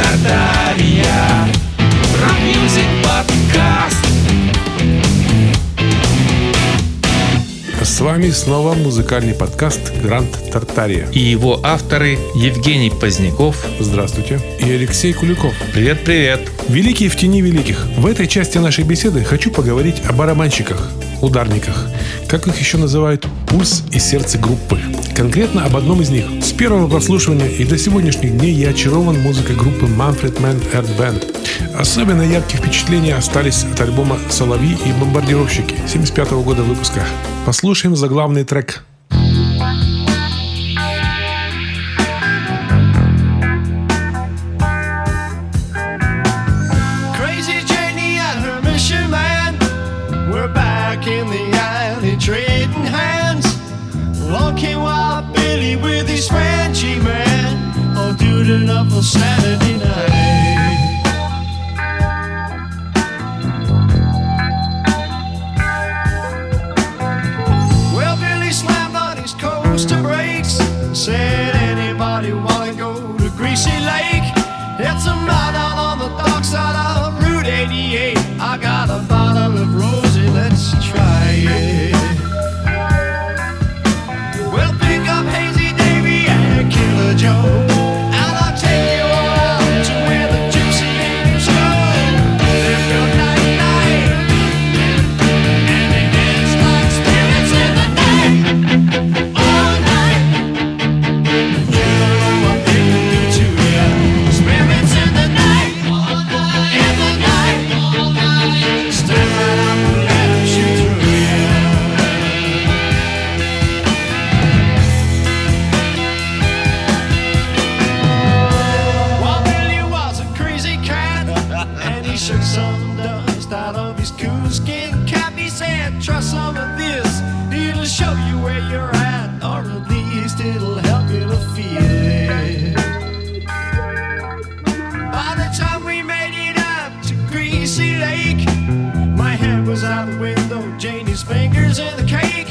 Тартария. Rock music podcast. С вами снова музыкальный подкаст «Гранд Тартария». И его авторы Евгений Поздняков. Здравствуйте. И Алексей Куликов. Привет-привет. Великие в тени великих. В этой части нашей беседы хочу поговорить о барабанщиках, ударниках, как их еще называют, пульс и сердце группы. Конкретно об одном из них. С первого прослушивания и до сегодняшних дней я очарован музыкой группы Manfred Mann Earth Band. Особенно яркие впечатления остались от альбома «Соловьи и бомбардировщики» 75 года выпуска. Послушаем заглавный трек. Trading hands. Came Wild Billy with his Frenchy man, all dude up for Saturday night. On. Said, anybody wanna go to Greasy Lake? It's a mile down on the dark side fingers in the cake.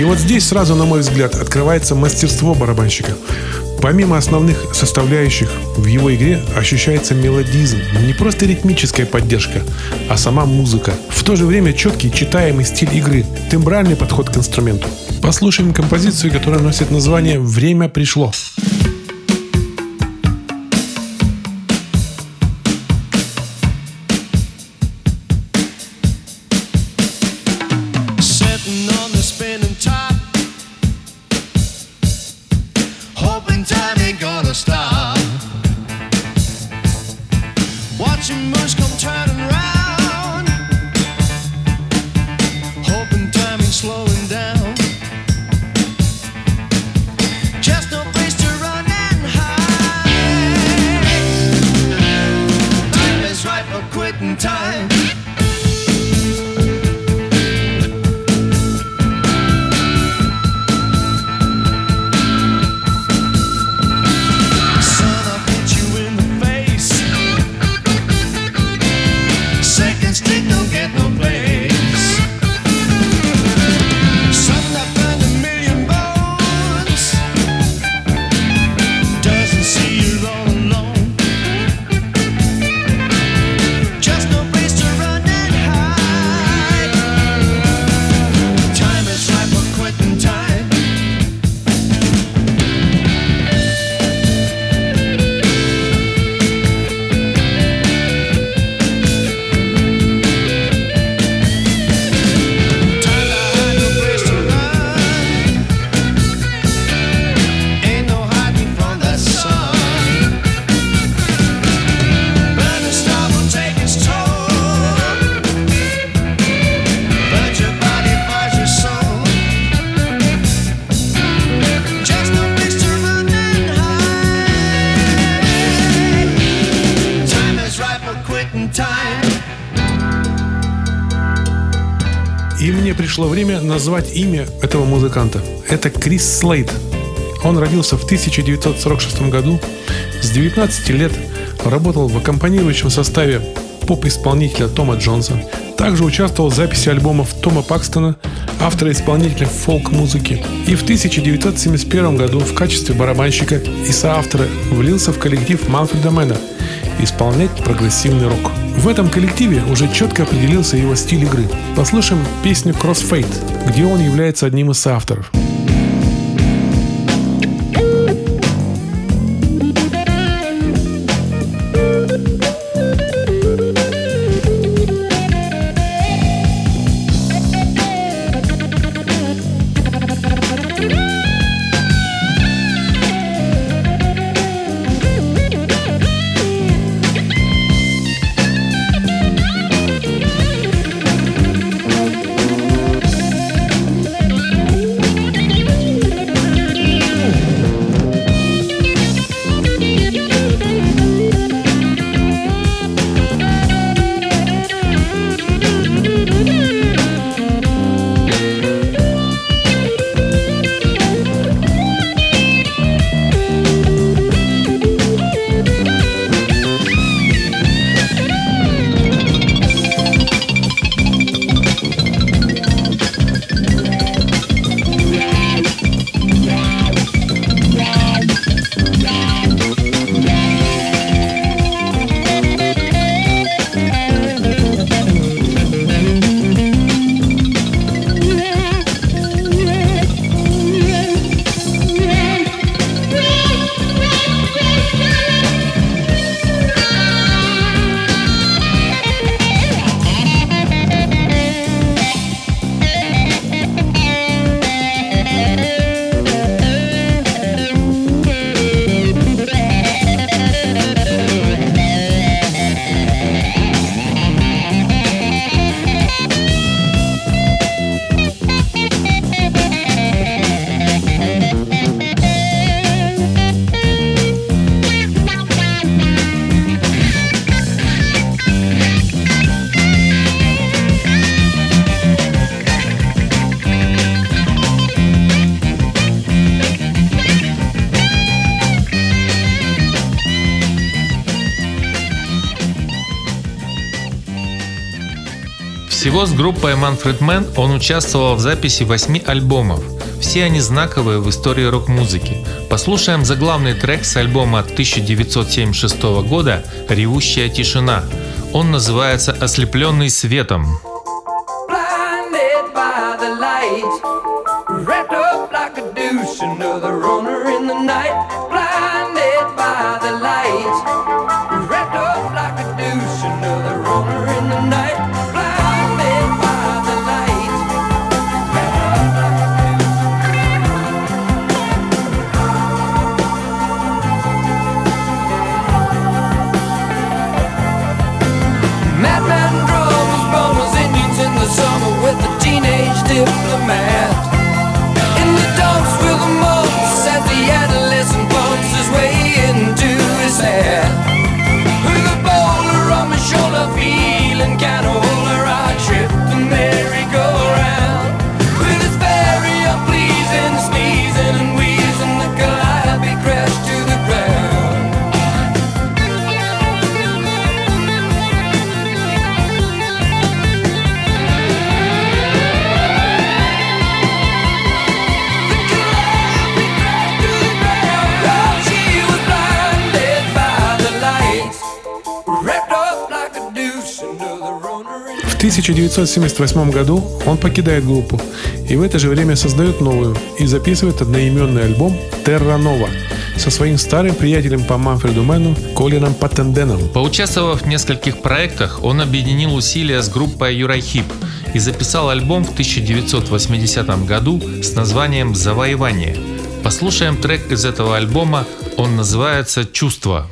И вот здесь сразу, на мой взгляд, открывается мастерство барабанщика. Помимо основных составляющих, в его игре ощущается мелодизм, не просто ритмическая поддержка, а сама музыка. В то же время четкий, читаемый стиль игры, тембральный подход к инструменту. Послушаем композицию, которая носит название «Время пришло». Пришло время назвать имя этого музыканта. Это Крис Слейд. Он родился в 1946 году. С 19 лет работал в аккомпанирующем составе поп-исполнителя Тома Джонса. Также участвовал в записи альбомов Тома Пакстона, автора-исполнителя фолк-музыки. И в 1971 году в качестве барабанщика и соавтора влился в коллектив Манфреда Мэна исполнять прогрессивный рок. В этом коллективе уже четко определился его стиль игры. Послушаем песню Crossfade, где он является одним из соавторов. С группой Manfred Mann он участвовал в записи восьми альбомов. Все они знаковые в истории рок-музыки. Послушаем заглавный трек с альбома 1976 года «Ревущая тишина». Он называется «Ослепленный светом». wrapped up like a douche, another runner in the night. implement 1978 году он покидает группу и в это же время создает новую и записывает одноименный альбом «Terra Nova» со своим старым приятелем по Манфреду Мэну Колином Паттенденом. Поучаствовав в нескольких проектах, он объединил усилия с группой Юрайхип и записал альбом в 1980 году с названием «Завоевание». Послушаем трек из этого альбома, он называется «Чувство».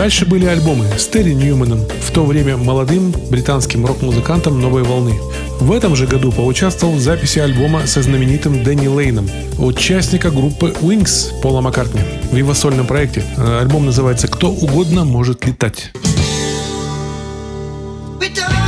Дальше были альбомы с Терри Ньюманом, в то время молодым британским рок-музыкантом новой волны. В этом же году поучаствовал в записи альбома со знаменитым Дэнни Лейном, участника группы Wings Пола Маккартни. В его сольном проекте э, альбом называется «Кто угодно может летать». We don't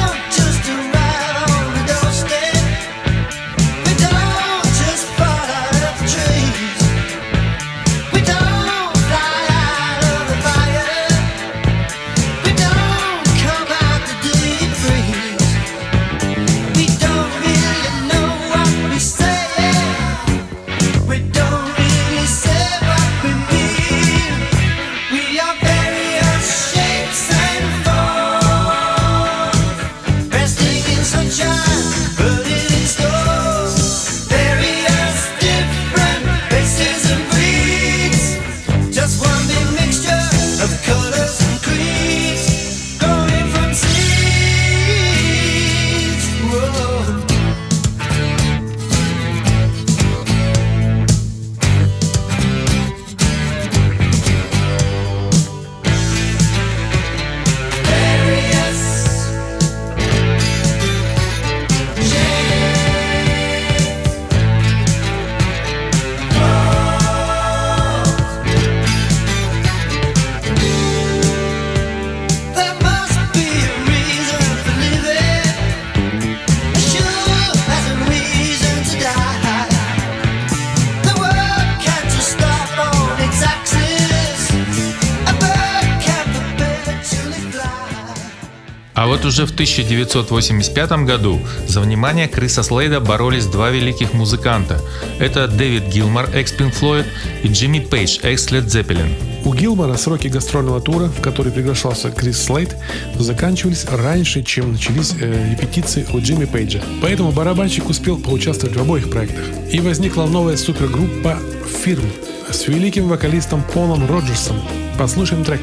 вот уже в 1985 году за внимание Криса Слейда боролись два великих музыканта. Это Дэвид Гилмор, экс Pink Floyd, и Джимми Пейдж, экс Led Zeppelin. У Гилмора сроки гастрольного тура, в который приглашался Крис Слейд, заканчивались раньше, чем начались э, репетиции у Джимми Пейджа. Поэтому барабанщик успел поучаствовать в обоих проектах. И возникла новая супергруппа «Фирм» с великим вокалистом Полом Роджерсом. Послушаем трек.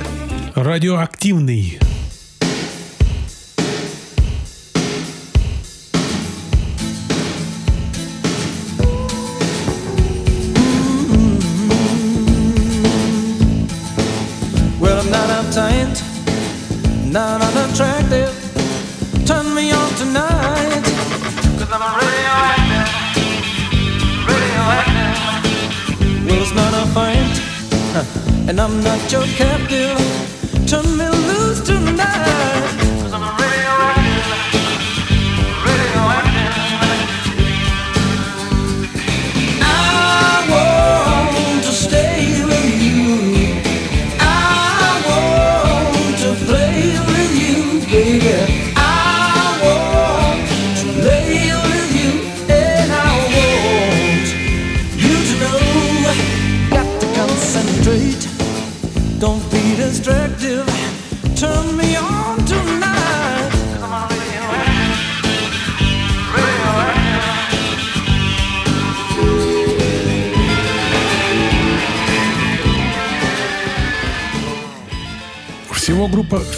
Радиоактивный. Not unattractive. Turn me on tonight. Cause I'm a radioactive, radioactive. Well, it's not a fight, huh, and I'm not your captive. Turn me loose tonight.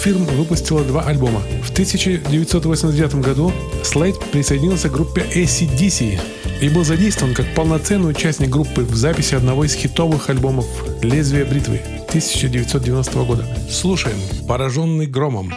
Фирм выпустила два альбома. В 1989 году Слейд присоединился к группе ACDC и был задействован как полноценный участник группы в записи одного из хитовых альбомов «Лезвие бритвы» 1990 года. Слушаем «Пораженный громом».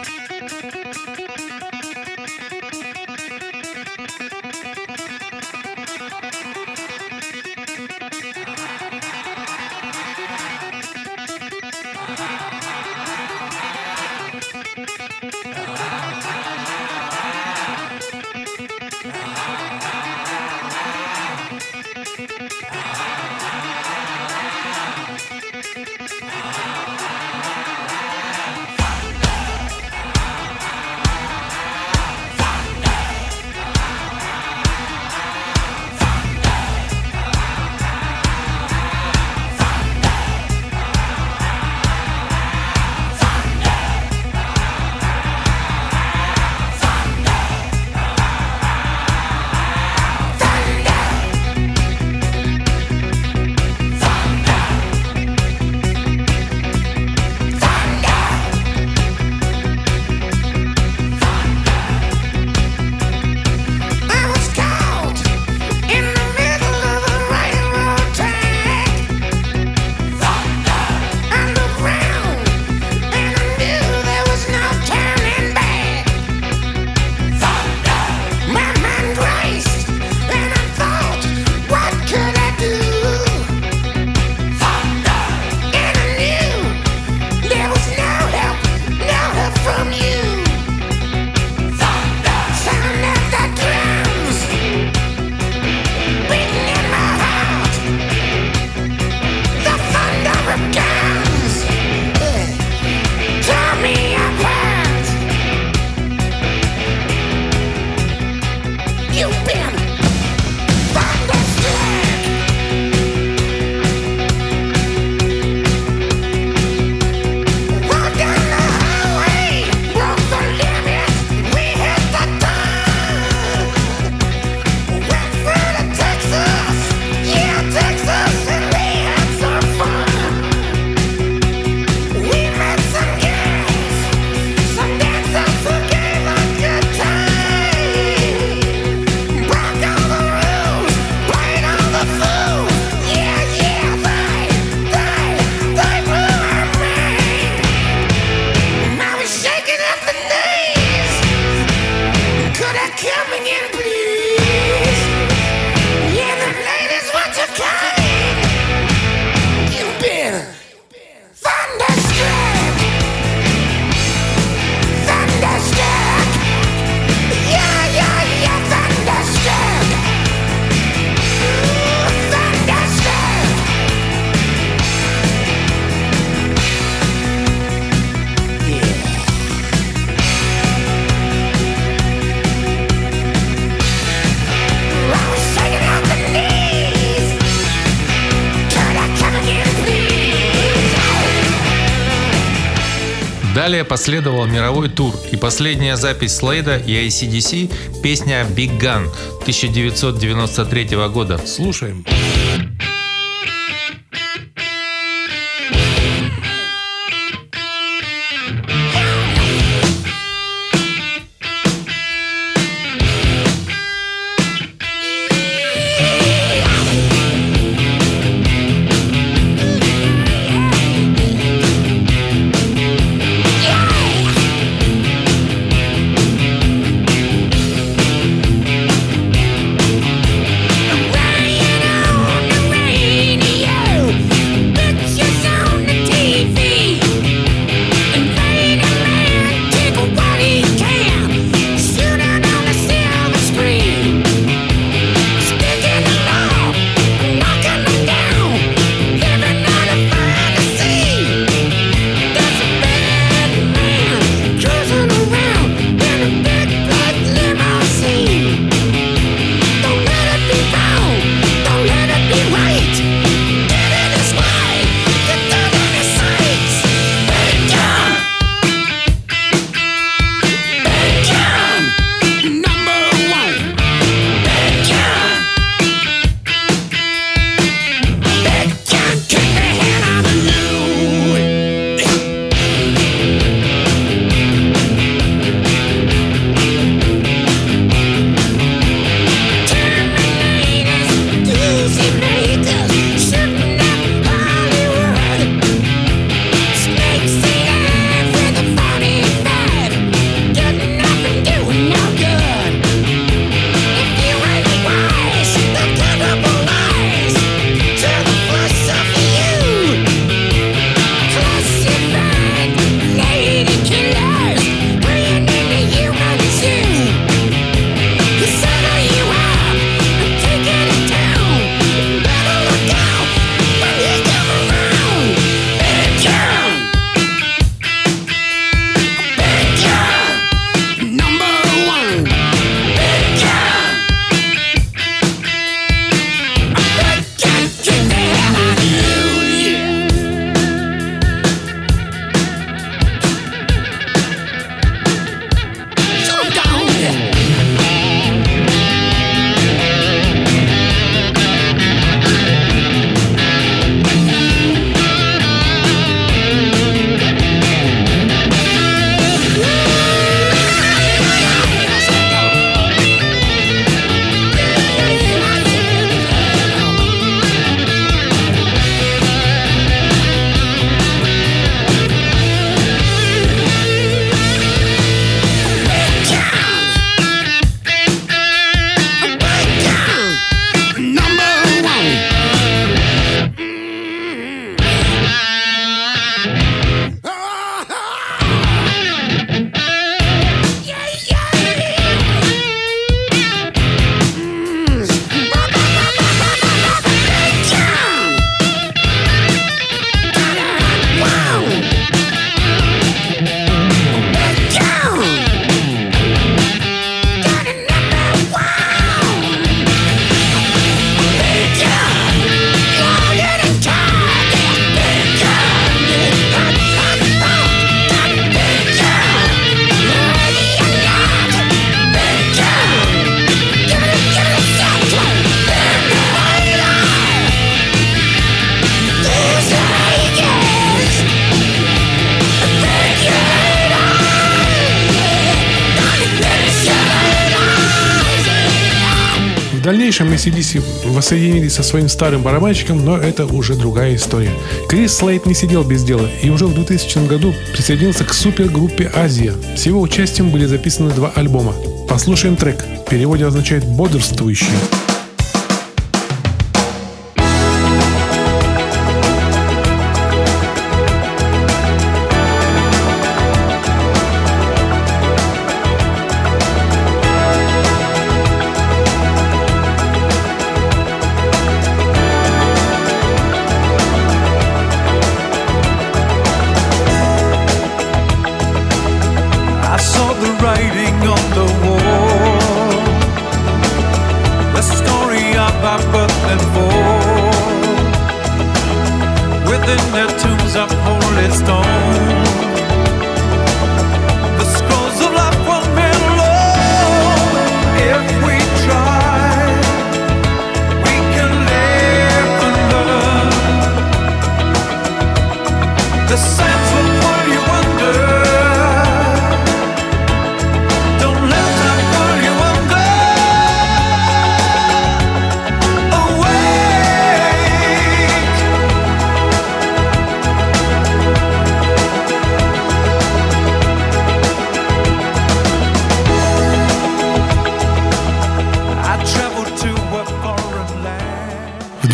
Далее последовал мировой тур и последняя запись Слейда и ACDC – песня «Big Gun» 1993 года. Слушаем. Слушаем. дальнейшем мы ACDC воссоединились со своим старым барабанщиком, но это уже другая история. Крис Слейд не сидел без дела и уже в 2000 году присоединился к супергруппе «Азия». С его участием были записаны два альбома. Послушаем трек. В переводе означает «бодрствующий».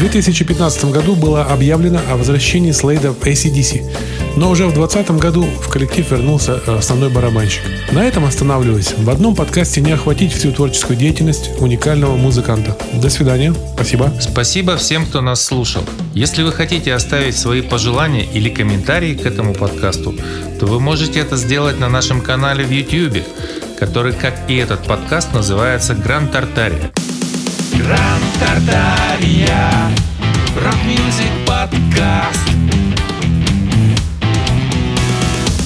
2015 году было объявлено о возвращении Слейда в ACDC, но уже в 2020 году в коллектив вернулся э, основной барабанщик. На этом останавливаюсь. В одном подкасте не охватить всю творческую деятельность уникального музыканта. До свидания. Спасибо. Спасибо всем, кто нас слушал. Если вы хотите оставить свои пожелания или комментарии к этому подкасту, то вы можете это сделать на нашем канале в YouTube, который, как и этот подкаст, называется Гранд Тартария. Гранд Тартария Rock Music Podcast.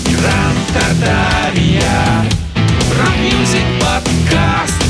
Гранд Тартария Rock Music Podcast.